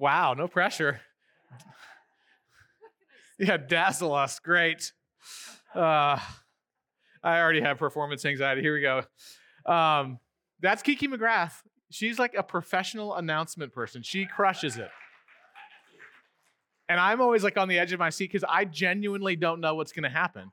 Wow, no pressure. yeah, dazzle us. Great. Uh, I already have performance anxiety. Here we go. Um, that's Kiki McGrath. She's like a professional announcement person. She crushes it. And I'm always like on the edge of my seat because I genuinely don't know what's going to happen.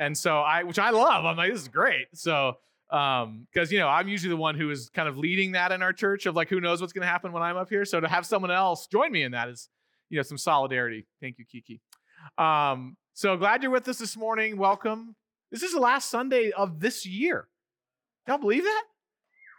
And so I, which I love, I'm like, this is great. So, um, because you know, I'm usually the one who is kind of leading that in our church of like, who knows what's going to happen when I'm up here. So to have someone else join me in that is, you know, some solidarity. Thank you, Kiki. Um, so glad you're with us this morning. Welcome. This is the last Sunday of this year. Y'all believe that?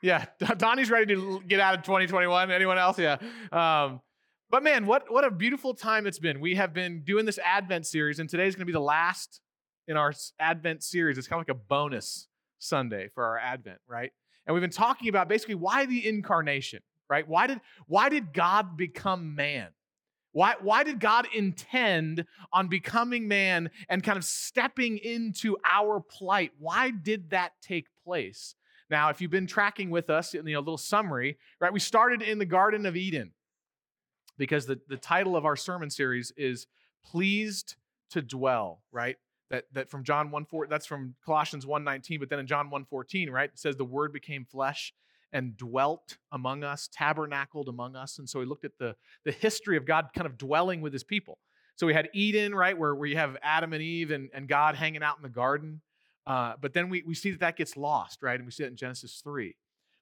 Yeah, Donnie's ready to get out of 2021. Anyone else? Yeah. Um, but man, what, what a beautiful time it's been. We have been doing this Advent series, and today's going to be the last in our Advent series. It's kind of like a bonus Sunday for our Advent, right? And we've been talking about basically why the incarnation, right? Why did, why did God become man? Why, why did God intend on becoming man and kind of stepping into our plight? Why did that take place? Now, if you've been tracking with us in the little summary, right, we started in the Garden of Eden because the, the title of our sermon series is Pleased to Dwell, right? That, that from John 1 4, that's from Colossians 1 19, but then in John 1 14, right? It says the word became flesh and dwelt among us, tabernacled among us. And so we looked at the, the history of God kind of dwelling with his people. So we had Eden, right, where, where you have Adam and Eve and, and God hanging out in the garden. Uh, but then we, we see that that gets lost, right? And we see that in Genesis 3.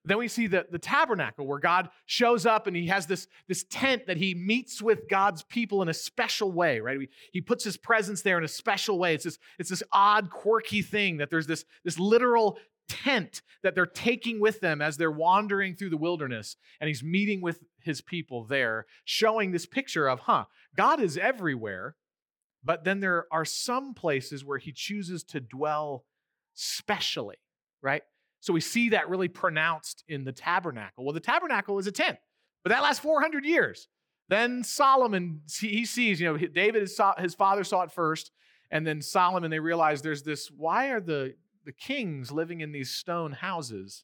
Then we see the, the tabernacle where God shows up and he has this, this tent that he meets with God's people in a special way, right? He, puts his presence there in a special way. It's this, it's this odd, quirky thing that there's this, this literal tent that they're taking with them as they're wandering through the wilderness. And he's meeting with his people there, showing this picture of, huh, God is everywhere, but then there are some places where he chooses to dwell specially, right? So we see that really pronounced in the tabernacle. Well, the tabernacle is a tent, but that lasts 400 years. Then Solomon, he sees, you know, David, his father saw it first, and then Solomon, they realize there's this, why are the, the kings living in these stone houses?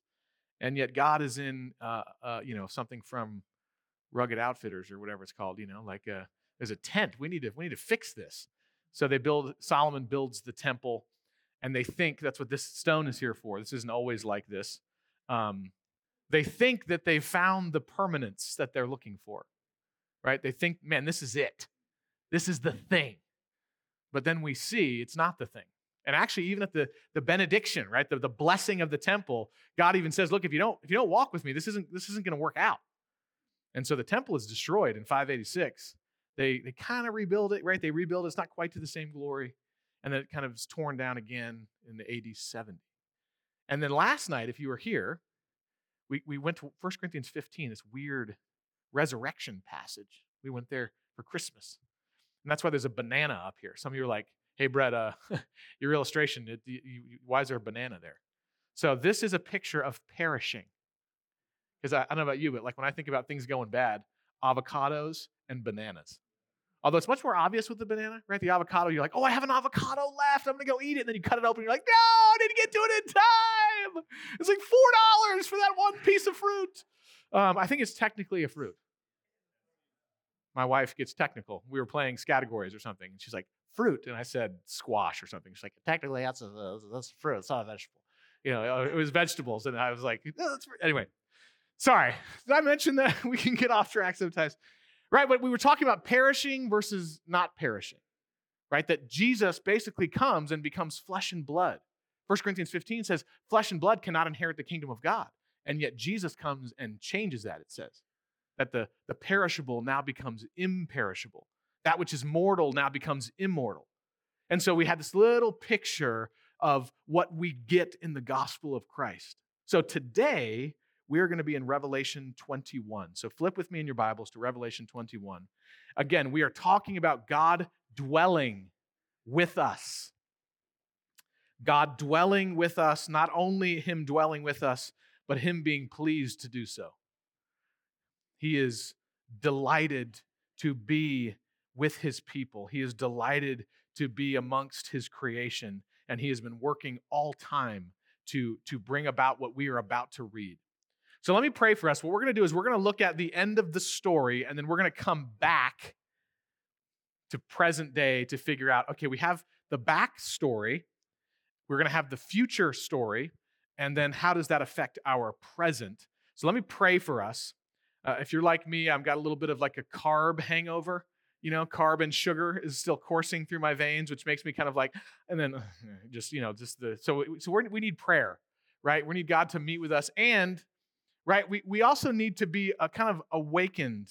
And yet God is in, uh, uh, you know, something from Rugged Outfitters or whatever it's called, you know, like a, there's a tent. We need to, we need to fix this. So they build, Solomon builds the temple and they think that's what this stone is here for. This isn't always like this. Um, they think that they've found the permanence that they're looking for, right? They think, man, this is it. This is the thing. But then we see it's not the thing. And actually, even at the, the benediction, right, the, the blessing of the temple, God even says, look, if you don't, if you don't walk with me, this isn't, this isn't going to work out. And so the temple is destroyed in 586. They, they kind of rebuild it, right? They rebuild it. It's not quite to the same glory and then it kind of is torn down again in the AD 70. And then last night, if you were here, we, we went to 1 Corinthians 15, this weird resurrection passage. We went there for Christmas. And that's why there's a banana up here. Some of you are like, hey, Bret, uh, your illustration, it, you, you, why is there a banana there? So this is a picture of perishing. Because I, I don't know about you, but like when I think about things going bad, avocados and bananas. Although it's much more obvious with the banana, right? The avocado, you're like, oh, I have an avocado left. I'm to go eat it. And then you cut it open. You're like, no, I didn't get to it in time. It's like $4 for that one piece of fruit. Um, I think it's technically a fruit. My wife gets technical. We were playing categories or something. And she's like, fruit. And I said, squash or something. She's like, technically, that's a, that's a fruit. It's not a vegetable. You know, it was vegetables. And I was like, anyway. Sorry. Did I mention that? We can get off track sometimes. Right? But we were talking about perishing versus not perishing, right? That Jesus basically comes and becomes flesh and blood. 1 Corinthians 15 says, flesh and blood cannot inherit the kingdom of God. And yet Jesus comes and changes that, it says. That the, the perishable now becomes imperishable. That which is mortal now becomes immortal. And so we had this little picture of what we get in the gospel of Christ. So today, we are going to be in Revelation 21. So flip with me in your Bibles to Revelation 21. Again, we are talking about God dwelling with us. God dwelling with us, not only Him dwelling with us, but Him being pleased to do so. He is delighted to be with His people, He is delighted to be amongst His creation, and He has been working all time to, to bring about what we are about to read. So let me pray for us. What we're going to do is we're going to look at the end of the story and then we're going to come back to present day to figure out okay, we have the back story, we're going to have the future story, and then how does that affect our present? So let me pray for us. Uh, if you're like me, I've got a little bit of like a carb hangover. You know, carb and sugar is still coursing through my veins, which makes me kind of like, and then just you know, just the so so we need prayer, right? We need God to meet with us, and right, we we also need to be a kind of awakened.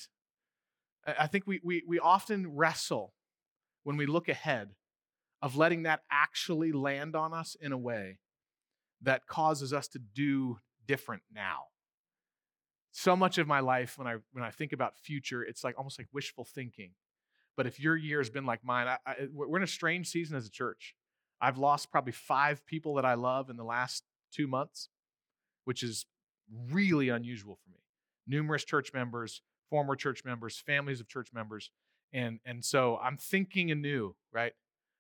I think we we we often wrestle when we look ahead of letting that actually land on us in a way that causes us to do different now. So much of my life when i when i think about future it's like almost like wishful thinking. But if your year has been like mine I, I, we're in a strange season as a church. I've lost probably five people that i love in the last two months which is really unusual for me. Numerous church members former church members families of church members and and so i'm thinking anew right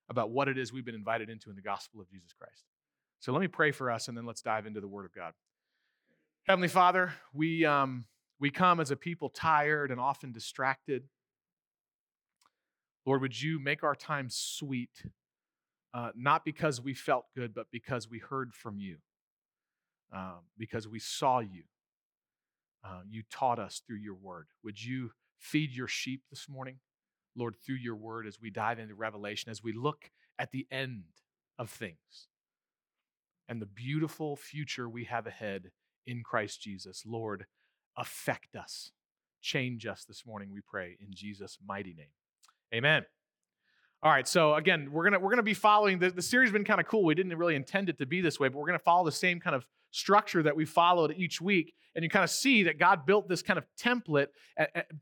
about what it is we've been invited into in the gospel of jesus christ. So let me pray for us and then let's dive into the word of god. Heavenly Father, we, um, we come as a people tired and often distracted. Lord, would you make our time sweet, uh, not because we felt good, but because we heard from you, uh, because we saw you. Uh, you taught us through your word. Would you feed your sheep this morning, Lord, through your word as we dive into Revelation, as we look at the end of things and the beautiful future we have ahead in Christ Jesus. Lord, affect us, change us this morning, we pray, in Jesus' mighty name. Amen. All right, so again, we're gonna we're gonna be following the, the series been kind of cool. We didn't really intend it to be this way, but we're gonna follow the same kind of structure that we followed each week. And you kind of see that God built this kind of template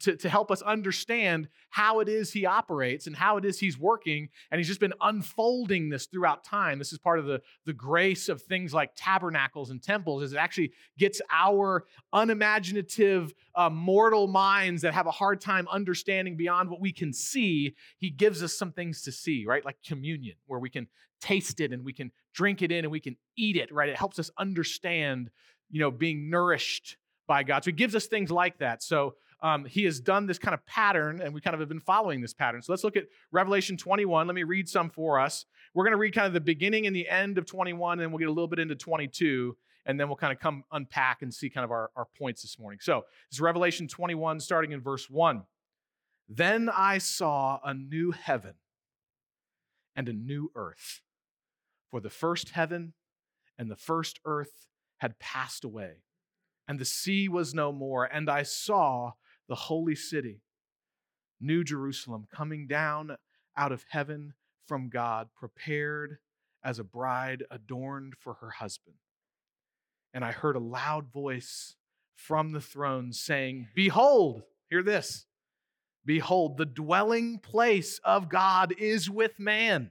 to, to help us understand how it is He operates and how it is He's working. And He's just been unfolding this throughout time. This is part of the, the grace of things like tabernacles and temples, is it actually gets our unimaginative, uh, mortal minds that have a hard time understanding beyond what we can see. He gives us some things to see, right? Like communion, where we can taste it and we can drink it in and we can eat it, right? It helps us understand, you know, being nourished by God. So he gives us things like that. So um, he has done this kind of pattern, and we kind of have been following this pattern. So let's look at Revelation 21. Let me read some for us. We're going to read kind of the beginning and the end of 21, and we'll get a little bit into 22, and then we'll kind of come unpack and see kind of our, our points this morning. So is Revelation 21, starting in verse 1. Then I saw a new heaven and a new earth. For the first heaven and the first earth had passed away, and the sea was no more. And I saw the holy city, New Jerusalem, coming down out of heaven from God, prepared as a bride adorned for her husband. And I heard a loud voice from the throne saying, Behold, hear this. Behold, the dwelling place of God is with man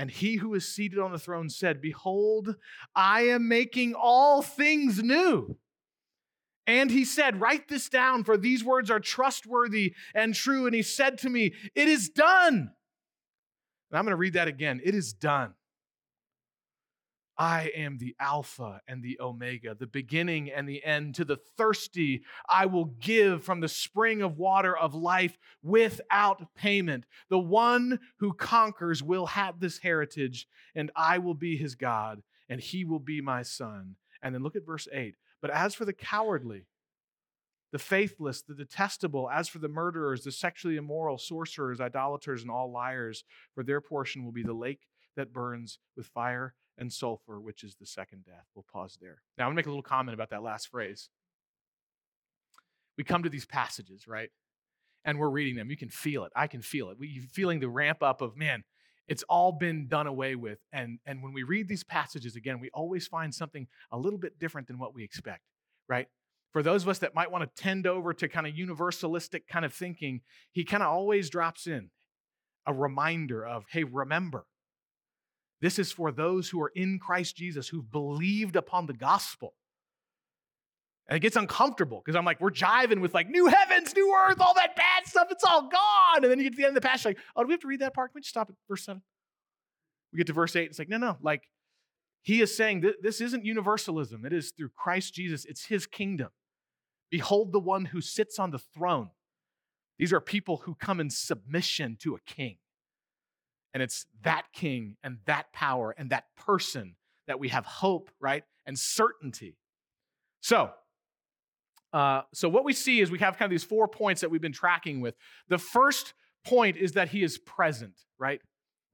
And he who is seated on the throne said, Behold, I am making all things new. And he said, Write this down, for these words are trustworthy and true. And he said to me, It is done. And I'm going to read that again. It is done. I am the Alpha and the Omega, the beginning and the end. To the thirsty, I will give from the spring of water of life without payment. The one who conquers will have this heritage, and I will be his God, and he will be my son. And then look at verse 8. But as for the cowardly, the faithless, the detestable, as for the murderers, the sexually immoral, sorcerers, idolaters, and all liars, for their portion will be the lake that burns with fire and sulfur, which is the second death. We'll pause there. Now, I'm going to make a little comment about that last phrase. We come to these passages, right? And we're reading them. You can feel it. I can feel it. We're feeling the ramp up of, man, it's all been done away with. And, and when we read these passages again, we always find something a little bit different than what we expect, right? for those of us that might want to tend over to kind of universalistic kind of thinking, he kind of always drops in a reminder of, hey, remember, this is for those who are in Christ Jesus, who've believed upon the gospel. And it gets uncomfortable because I'm like, we're jiving with like new heavens, new earth, all that bad stuff, it's all gone. And then you get to the end of the passage, like, oh, do we have to read that part? Can we just stop at verse 7? We get to verse 8, it's like, no, no, like he is saying this isn't universalism. It is through Christ Jesus, it's his kingdom. Behold the one who sits on the throne. These are people who come in submission to a king. And it's that king and that power and that person that we have hope, right? And certainty. So, uh, so what we see is we have kind of these four points that we've been tracking with. The first point is that he is present, right?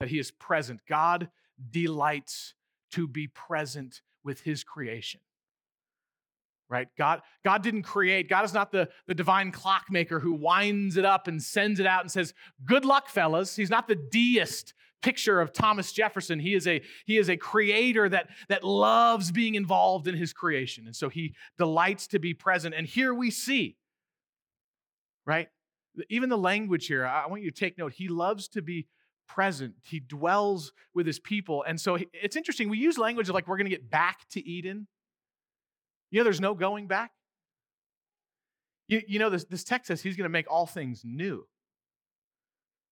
That he is present. God delights to be present with his creation right? God god didn't create. God is not the, the divine clockmaker who winds it up and sends it out and says good luck fellas. He's not the deist picture of thomas jefferson. He is a he is a creator that that loves being involved in his creation. And so he delights to be present. And here we see right? Even the language here i want you to take note. He loves to be present. He dwells with his people. And so it's interesting. We use language like we're going to get back to eden you know, there's no going back. You, you know, this, this text says he's going to make all things new.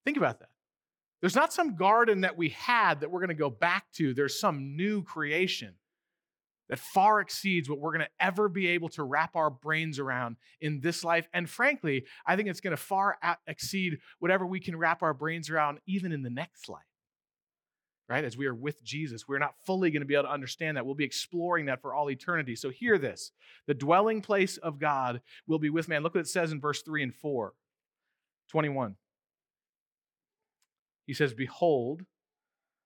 Think about that. There's not some garden that we had that we're going to go back to. There's some new creation that far exceeds what we're going to ever be able to wrap our brains around in this life. And frankly, I think it's going to far exceed whatever we can wrap our brains around even in the next life right? As we are with Jesus, we're not fully going to be able to understand that. We'll be exploring that for all eternity. So hear this the dwelling place of God will be with man. Look what it says in verse 3 and 4, 21. He says, Behold,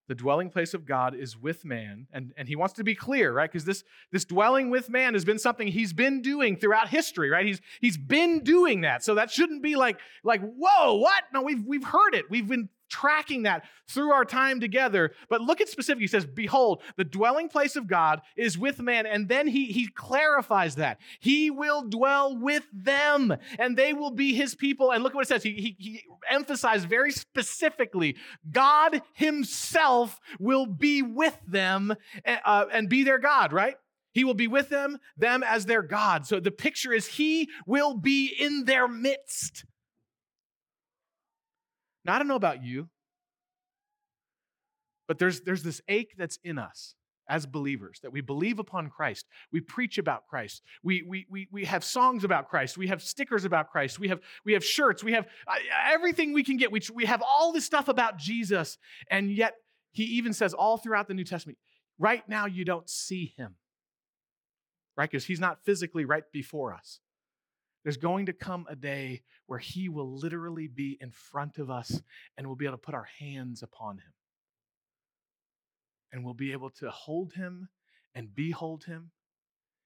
the dwelling place of God is with man. And, and he wants to be clear, right? Because this, this dwelling with man has been something he's been doing throughout history, right? He's, he's been doing that. So that shouldn't be like, like, whoa, what? No, we've, we've heard it. We've been tracking that through our time together. But look at specific. He says, Behold, the dwelling place of God is with man. And then he, he clarifies that. He will dwell with them, and they will be his people. And look at what it says. He, he, he emphasized very specifically God himself will be with them uh, and be their God, right? He will be with them, them as their God. So the picture is He will be in their midst. Now, I don't know about you, but there's, there's this ache that's in us as believers that we believe upon Christ. We preach about Christ. We, we, we, we have songs about Christ. We have stickers about Christ. We have, we have shirts. We have uh, everything we can get. We, we have all this stuff about Jesus. And yet, he even says all throughout the New Testament, right now you don't see him, right? Because he's not physically right before us. There's going to come a day where He will literally be in front of us and we'll be able to put our hands upon Him. And we'll be able to hold Him and behold Him,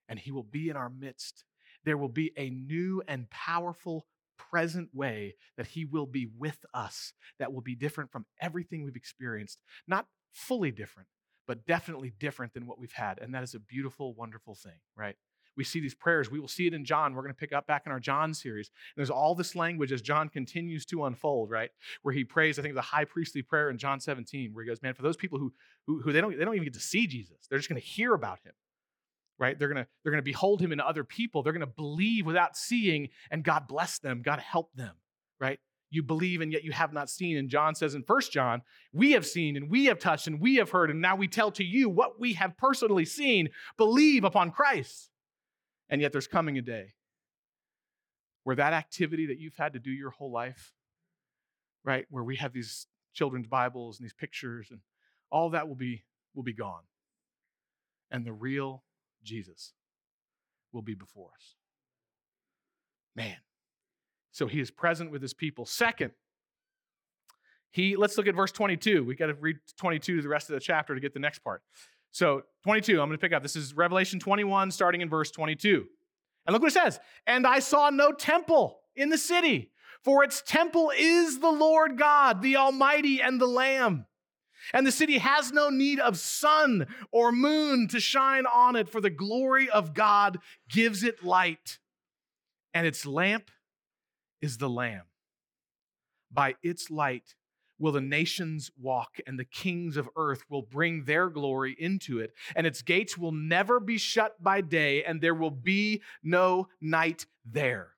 and He will be in our midst. There will be a new and powerful present way that He will be with us that will be different from everything we've experienced. Not fully different, but definitely different than what we've had. And that is a beautiful, wonderful thing, right? We see these prayers. We will see it in John. We're going to pick up back in our John series. And there's all this language as John continues to unfold, right? Where he prays, I think, the high priestly prayer in John 17, where he goes, Man, for those people who, who, who they, don't, they don't even get to see Jesus, they're just going to hear about him, right? They're going to they're going to behold him in other people. They're going to believe without seeing, and God bless them. God help them, right? You believe and yet you have not seen. And John says in First John, we have seen and we have touched and we have heard, and now we tell to you what we have personally seen. Believe upon Christ. And yet there's coming a day where that activity that you've had to do your whole life, right, where we have these children's Bibles and these pictures and all that will be will be gone. And the real Jesus will be before us. Man. So he is present with his people. Second, he let's look at verse 22. We got to read 22 to the rest of the chapter to get the next part. So, 22, I'm going to pick up. This is Revelation 21, starting in verse 22. And look what it says And I saw no temple in the city, for its temple is the Lord God, the Almighty, and the Lamb. And the city has no need of sun or moon to shine on it, for the glory of God gives it light. and its lamp is the Lamb. By its light will the nations walk, and the kings of earth will bring their glory into it. And its gates will never be shut by day, and there will be no night there.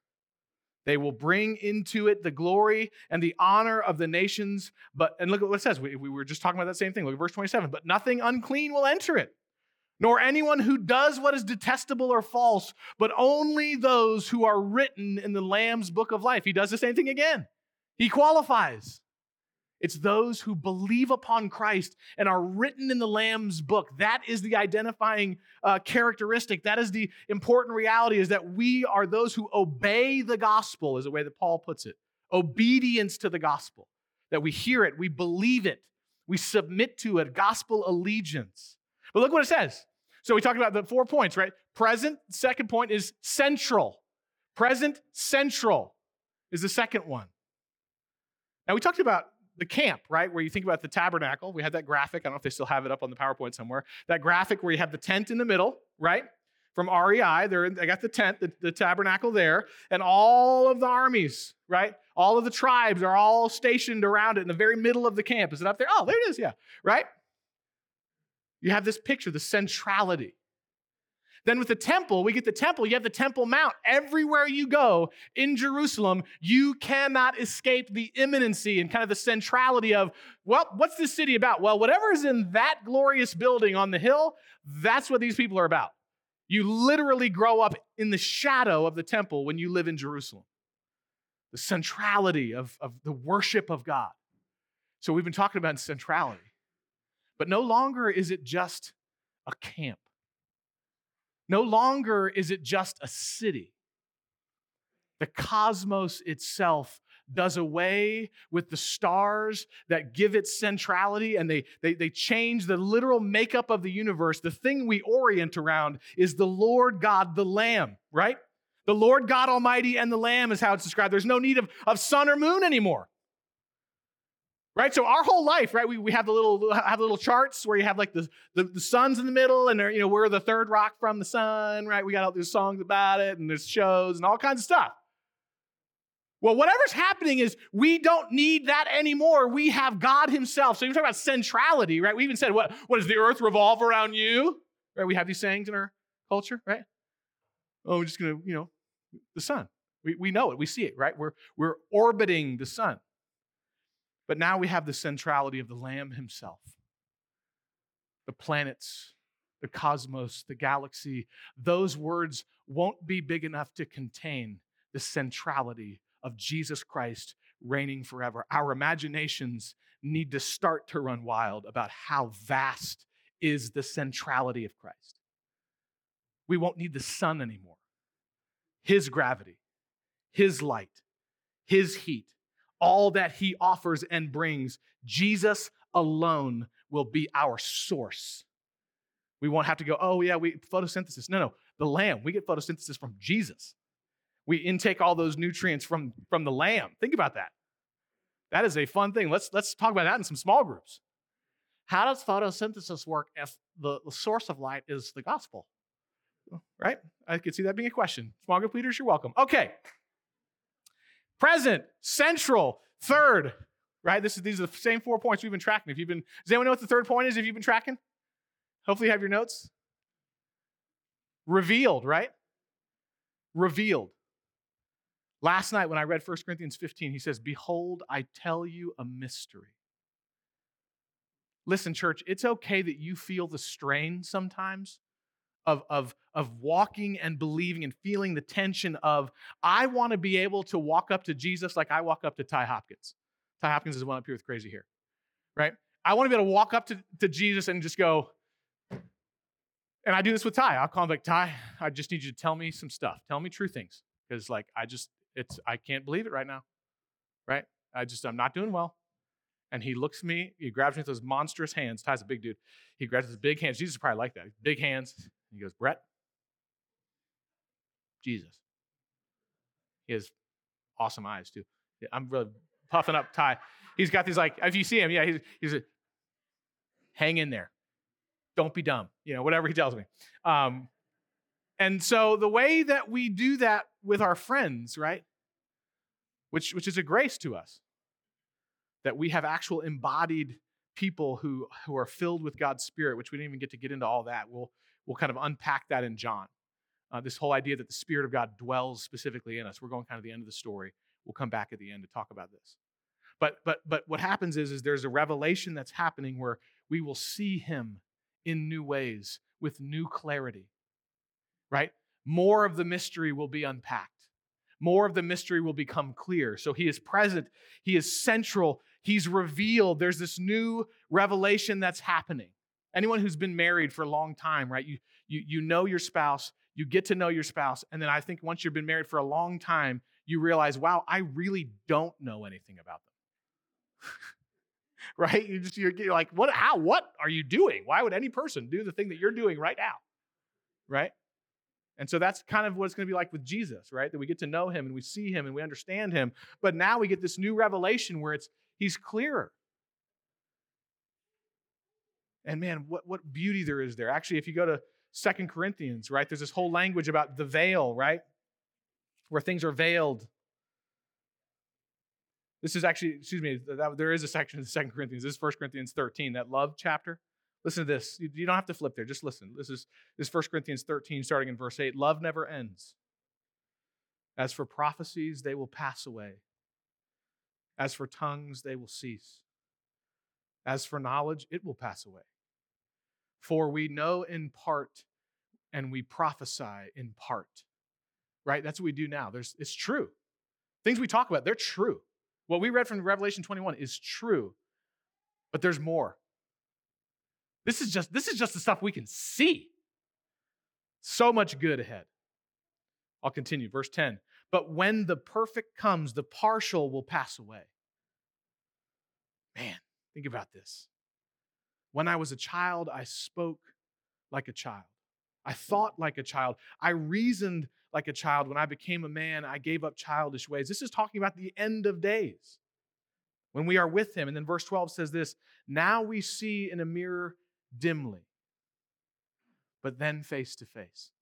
They will bring into it the glory and the honor of the nations. But, and look at what it says. We, we were just talking about that same thing. Look at verse 27. But nothing unclean will enter it, nor anyone who does what is detestable or false, but only those who are written in the Lamb's book of life. He does the same thing again. He qualifies. It's those who believe upon Christ and are written in the Lamb's book. That is the identifying uh, characteristic. That is the important reality is that we are those who obey the gospel, is the way that Paul puts it. Obedience to the gospel. That we hear it, we believe it, we submit to it, gospel allegiance. But look what it says. So we talked about the four points, right? Present, second point is central. Present, central is the second one. Now we talked about the camp, right? Where you think about the tabernacle. We had that graphic. I don't know if they still have it up on the PowerPoint somewhere. That graphic where you have the tent in the middle, right? From REI, they're in, they got the tent, the, the tabernacle there, and all of the armies, right? All of the tribes are all stationed around it in the very middle of the camp. Is it up there? Oh, there it is. Yeah, right? You have this picture, the centrality. Then with the temple, we get the temple, you have the Temple Mount. Everywhere you go in Jerusalem, you cannot escape the imminency and kind of the centrality of, well, what's this city about? Well, whatever is in that glorious building on the hill, that's what these people are about. You literally grow up in the shadow of the temple when you live in Jerusalem. The centrality of, of the worship of God. So we've been talking about centrality. But no longer is it just a camp. No longer is it just a city. The cosmos itself does away with the stars that give it centrality and they, they, they change the literal makeup of the universe. The thing we orient around is the Lord God, the Lamb, right? The Lord God Almighty and the Lamb is how it's described. There's no need of, of sun or moon anymore. Right? So our whole life, right? We, we have the little have the little charts where you have like the, the, the sun's in the middle and you know, we're the third rock from the sun, right? We got all these songs about it and there's shows and all kinds of stuff. Well, whatever's happening is we don't need that anymore. We have God Himself. So you talk about centrality, right? We even said, what, what does the earth revolve around you? Right? We have these sayings in our culture, right? Oh, we're just gonna, you know, the sun. We, we know it, we see it, right? We're we're orbiting the sun. But now we have the centrality of the Lamb himself. The planets, the cosmos, the galaxy, those words won't be big enough to contain the centrality of Jesus Christ reigning forever. Our imaginations need to start to run wild about how vast is the centrality of Christ. We won't need the sun anymore. His gravity, His light, His heat, all that he offers and brings, Jesus alone will be our source. We won't have to go, oh, yeah, we photosynthesis. No, no, the lamb. We get photosynthesis from Jesus. We intake all those nutrients from, from the lamb. Think about that. That is a fun thing. Let's, let's talk about that in some small groups. How does photosynthesis work if the, the source of light is the gospel? Right? I could see that being a question. Small group leaders, you're welcome. Okay present, central, third, right? This is, these are the same four points we've been tracking. If you've been, does anyone know what the third point is if you've been tracking? Hopefully you have your notes. Revealed, right? Revealed. Last night when I read 1 Corinthians 15, he says, Behold, I tell you a mystery. Listen, church, it's okay that you feel the strain sometimes of, of, of walking and believing and feeling the tension of, I want to be able to walk up to Jesus like I walk up to Ty Hopkins. Ty Hopkins is the one up here with crazy hair, right? I want to be able to walk up to, to Jesus and just go, and I do this with Ty. I'll call him like, Ty, I just need you to tell me some stuff. Tell me true things. Because like I just, it's, I can't believe it right now. Right? I just, I'm not doing well. And he looks at me, he grabs me with those monstrous hands. Ty's a big dude. He grabs his big hands. Jesus is probably like that. Big hands. He goes, Bret, Jesus. He has awesome eyes too. I'm really puffing up Ty. He's got these like, if you see him, yeah, he's he's a, hang in there. Don't be dumb. You know, whatever he tells me. Um, and so the way that we do that with our friends, right? Which, which is a grace to us that we have actual embodied people who, who are filled with God's Spirit, which we didn't even get to get into all that. We'll, we'll kind of unpack that in John. Uh, this whole idea that the Spirit of God dwells specifically in us. We're going kind of the end of the story. We'll come back at the end to talk about this. But but but what happens is, is there's a revelation that's happening where we will see him in new ways with new clarity. Right? More of the mystery will be unpacked. More of the mystery will become clear. So he is present, he is central, he's revealed. There's this new revelation that's happening. Anyone who's been married for a long time, right? You, you, you know your spouse, you get to know your spouse, and then I think once you've been married for a long time, you realize, wow, I really don't know anything about them. right? You just you're, you're like, what? How? What are you doing? Why would any person do the thing that you're doing right now? Right? And so that's kind of what it's going to be like with Jesus, right? That we get to know him and we see him and we understand him. But now we get this new revelation where it's he's clearer. And man, what, what beauty there is there. Actually, if you go to Second Corinthians, right, there's this whole language about the veil, right? Where things are veiled. This is actually, excuse me, that, there is a section in Second Corinthians. This is 1 Corinthians 13, that love chapter. Listen to this. You, you don't have to flip there. Just listen. This is this is 1 Corinthians 13, starting in verse 8. Love never ends. As for prophecies, they will pass away. As for tongues, they will cease. As for knowledge, it will pass away. For we know in part and we prophesy in part. Right? That's what we do now. There's, it's true. Things we talk about, they're true. What we read from Revelation 21 is true, but there's more. This is just this is just the stuff we can see. So much good ahead. I'll continue verse 10. But when the perfect comes, the partial will pass away. Man, think about this. When I was a child, I spoke like a child. I mm. thought like a child. I reasoned like a child. When I became a man, I gave up childish ways. This is talking about the end of days when we are with him. And then verse 12 says this Now we see in a mirror dimly, but then face to face.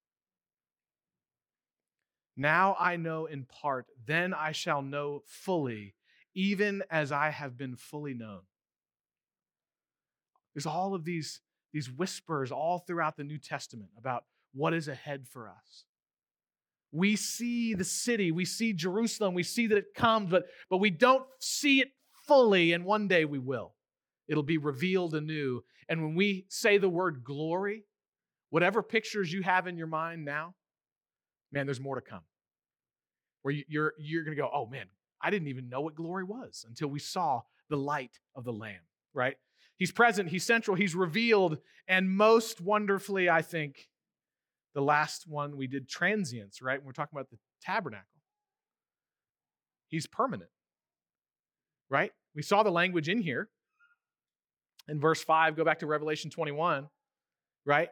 Now I know in part, then I shall know fully, even as I have been fully known. There's all of these, these whispers all throughout the New Testament about what is ahead for us. We see the city, we see Jerusalem, we see that it comes, but, but we don't see it fully, and one day we will. It'll be revealed anew. And when we say the word glory, whatever pictures you have in your mind now, man, there's more to come. Where you're, you're going to go, oh man, I didn't even know what glory was until we saw the light of the Lamb, right? He's present, He's central, He's revealed, and most wonderfully, I think, the last one we did transience, right? When We're talking about the tabernacle. He's permanent, right? We saw the language in here. In verse 5, go back to Revelation 21, right?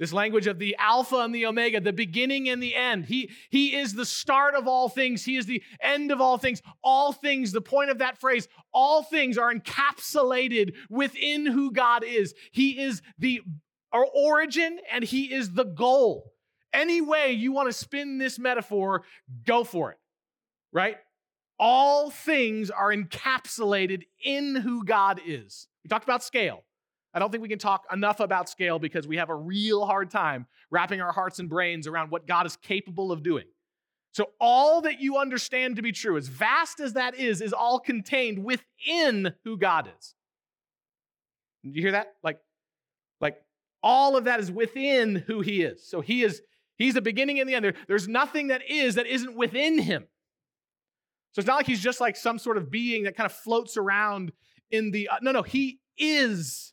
This language of the Alpha and the Omega, the beginning and the end. He, he is the start of all things. He is the end of all things. All things, the point of that phrase, all things are encapsulated within who God is. He is the origin and he is the goal. Any way you want to spin this metaphor, go for it, right? All things are encapsulated in who God is. We talked about scale. I don't think we can talk enough about scale because we have a real hard time wrapping our hearts and brains around what God is capable of doing. So, all that you understand to be true, as vast as that is, is all contained within who God is. Did you hear that? Like, like all of that is within who he is. So he is, he's the beginning and the end. There, there's nothing that is that isn't within him. So it's not like he's just like some sort of being that kind of floats around in the, uh, no, no, he is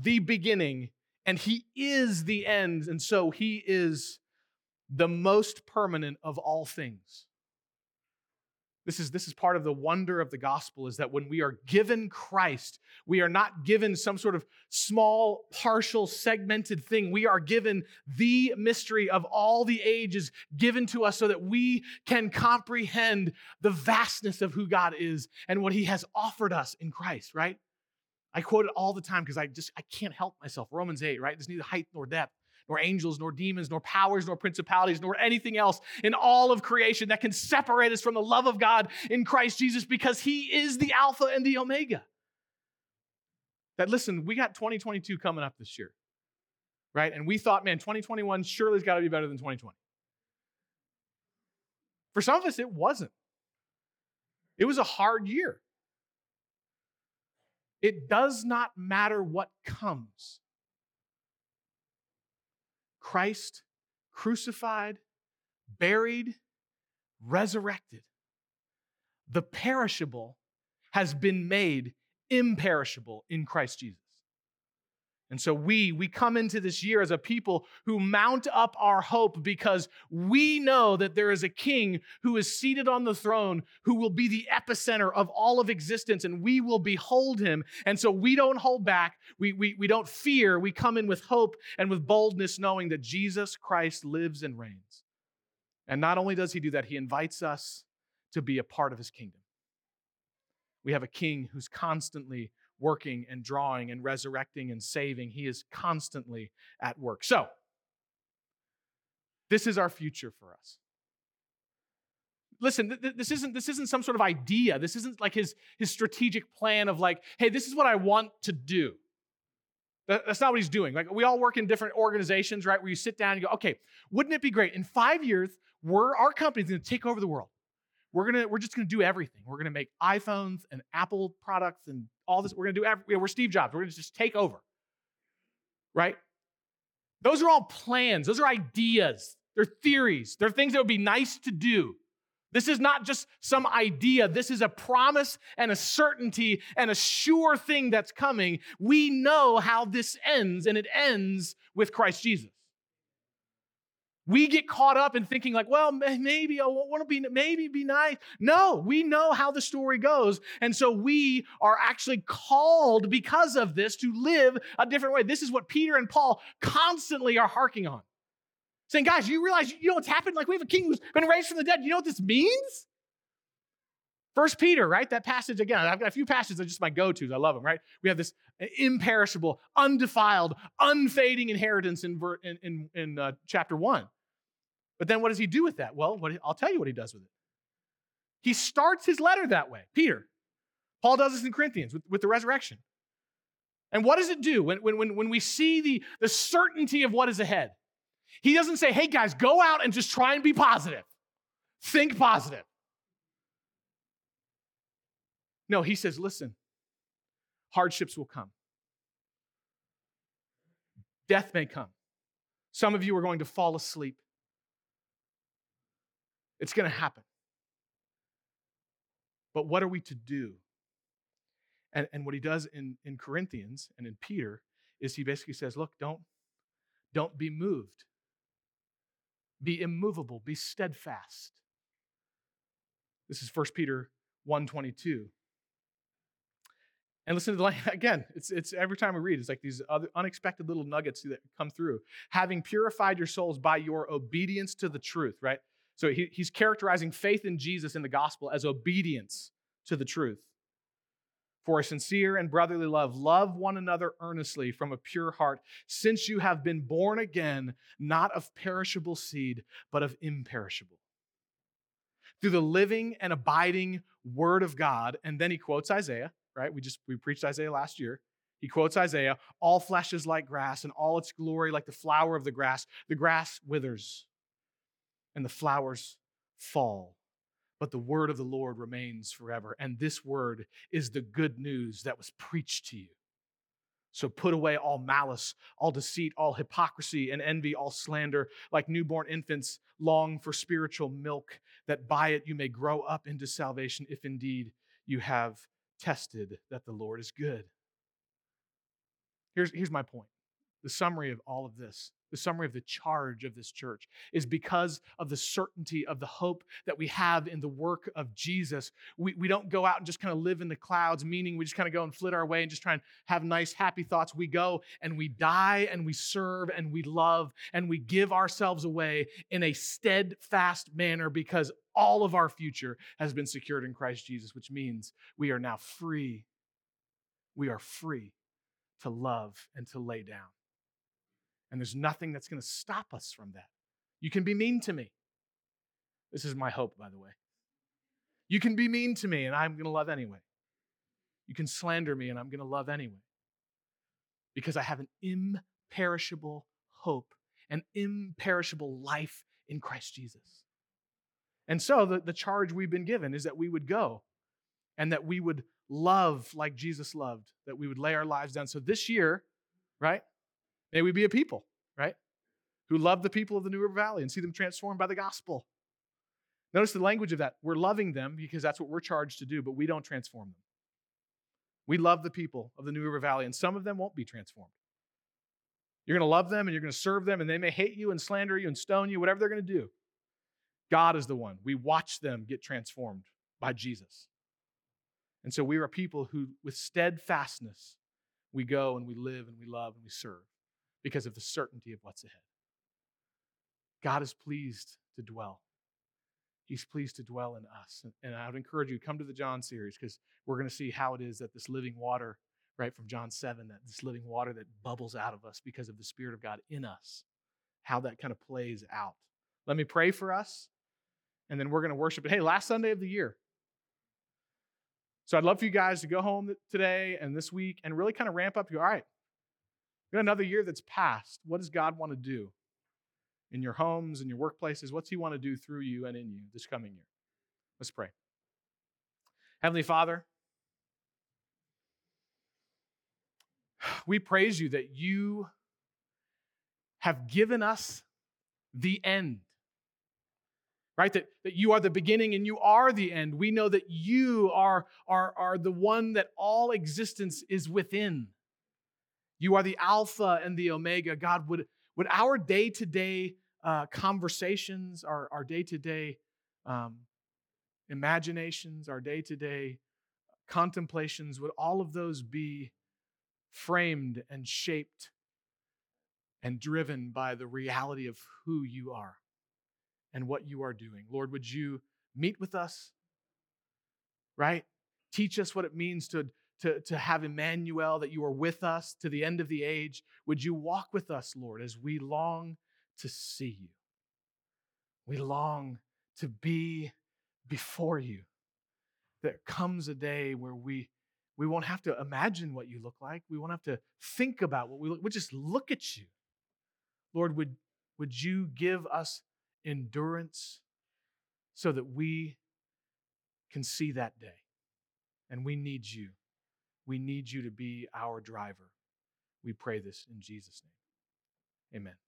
the beginning and he is the end. And so he is the most permanent of all things. This is, this is part of the wonder of the gospel is that when we are given Christ, we are not given some sort of small, partial, segmented thing. We are given the mystery of all the ages given to us so that we can comprehend the vastness of who God is and what he has offered us in Christ, right? I quote it all the time because I just I can't help myself. Romans 8, right? There's neither height nor depth, nor angels, nor demons, nor powers, nor principalities, nor anything else in all of creation that can separate us from the love of God in Christ Jesus because He is the Alpha and the Omega. That, listen, we got 2022 coming up this year, right? And we thought, man, 2021 surely has got to be better than 2020. For some of us, it wasn't. It was a hard year. It does not matter what comes. Christ crucified, buried, resurrected. The perishable has been made imperishable in Christ Jesus. And so we we come into this year as a people who mount up our hope because we know that there is a king who is seated on the throne who will be the epicenter of all of existence and we will behold him. And so we don't hold back. We, we, we don't fear. We come in with hope and with boldness knowing that Jesus Christ lives and reigns. And not only does he do that, he invites us to be a part of his kingdom. We have a king who's constantly working and drawing and resurrecting and saving. He is constantly at work. So, this is our future for us. Listen, th- this isn't this isn't some sort of idea. This isn't like his his strategic plan of like, hey, this is what I want to do. that's not what he's doing. Like we all work in different organizations, right? Where you sit down and you go, okay, wouldn't it be great in five years? We're our company's to take over the world. We're gonna we're just gonna do everything. We're gonna make iPhones and Apple products and all this. We're gonna do every, we're Steve Jobs. We're gonna just take over. Right? Those are all plans. Those are ideas. They're theories. They're things that would be nice to do. This is not just some idea. This is a promise and a certainty and a sure thing that's coming. We know how this ends, and it ends with Christ Jesus. We get caught up in thinking like, well, maybe I want to be, maybe be nice. No, we know how the story goes. And so we are actually called because of this to live a different way. This is what Peter and Paul constantly are harking on. Saying, guys, you realize, you know what's happened? Like we have a king who's been raised from the dead. You know what this means? First Peter, right? That passage again. I've got a few passages that are just my go-tos. I love them, right? We have this imperishable, undefiled, unfading inheritance in, in, in, in uh, chapter one. But then what does he do with that? Well, what, I'll tell you what he does with it. He starts his letter that way, Peter. Paul does this in Corinthians with, with the resurrection. And what does it do when, when, when we see the, the certainty of what is ahead? He doesn't say, hey guys, go out and just try and be positive. Think positive. No, he says, listen, hardships will come. Death may come. Some of you are going to fall asleep. It's going to happen. But what are we to do? And, and what he does in, in Corinthians and in Peter is he basically says, look, don't, don't be moved. Be immovable, be steadfast. This is 1 Peter 122. And listen to the line again, it's, it's every time we read, it's like these other unexpected little nuggets that come through. Having purified your souls by your obedience to the truth, right? So he, he's characterizing faith in Jesus in the gospel as obedience to the truth. For a sincere and brotherly love, love one another earnestly from a pure heart, since you have been born again, not of perishable seed, but of imperishable. Through the living and abiding word of God. And then he quotes Isaiah, right? We just we preached Isaiah last year. He quotes Isaiah, all flesh is like grass, and all its glory like the flower of the grass. The grass withers and the flowers fall. But the word of the Lord remains forever. And this word is the good news that was preached to you. So put away all malice, all deceit, all hypocrisy and envy, all slander. Like newborn infants, long for spiritual milk, that by it you may grow up into salvation, if indeed you have tested that the Lord is good. Here's, here's my point the summary of all of this the summary of the charge of this church is because of the certainty of the hope that we have in the work of Jesus. We, we don't go out and just kind of live in the clouds, meaning we just kind of go and flit our way and just try and have nice, happy thoughts. We go and we die and we serve and we love and we give ourselves away in a steadfast manner because all of our future has been secured in Christ Jesus, which means we are now free. We are free to love and to lay down And there's nothing that's going to stop us from that. You can be mean to me. This is my hope, by the way. You can be mean to me, and I'm going to love anyway. You can slander me, and I'm going to love anyway. Because I have an imperishable hope, an imperishable life in Christ Jesus. And so the, the charge we've been given is that we would go and that we would love like Jesus loved, that we would lay our lives down. So this year, right, may we be a people, right, who love the people of the New River Valley and see them transformed by the gospel. Notice the language of that. We're loving them because that's what we're charged to do, but we don't transform them. We love the people of the New River Valley, and some of them won't be transformed. You're going to love them and you're going to serve them, and they may hate you and slander you and stone you, whatever they're going to do. God is the one. We watch them get transformed by Jesus. And so we are people who, with steadfastness, we go and we live and we love and we serve because of the certainty of what's ahead. God is pleased to dwell He's pleased to dwell in us. And I would encourage you, come to the John series because we're going to see how it is that this living water, right from John 7, that this living water that bubbles out of us because of the Spirit of God in us, how that kind of plays out. Let me pray for us, and then we're going to worship. Hey, last Sunday of the year. So I'd love for you guys to go home today and this week and really kind of ramp up. You all right, we got another year that's passed. What does God want to do? in your homes, in your workplaces? What's He want to do through you and in you this coming year? Let's pray. Heavenly Father, we praise you that you have given us the end. Right? That, that you are the beginning and you are the end. We know that you are, are, are the one that all existence is within. You are the Alpha and the Omega. God, would, would our day to day conversations, our day to day imaginations, our day to day contemplations, would all of those be framed and shaped and driven by the reality of who you are and what you are doing? Lord, would you meet with us? Right? Teach us what it means to to, to have Emmanuel, that you are with us to the end of the age. Would you walk with us, Lord, as we long to see you? We long to be before you. There comes a day where we we won't have to imagine what you look like. We won't have to think about what we look. We'll just look at you. Lord, would, would you give us endurance so that we can see that day? And we need you. We need you to be our driver. We pray this in Jesus' name. Amen.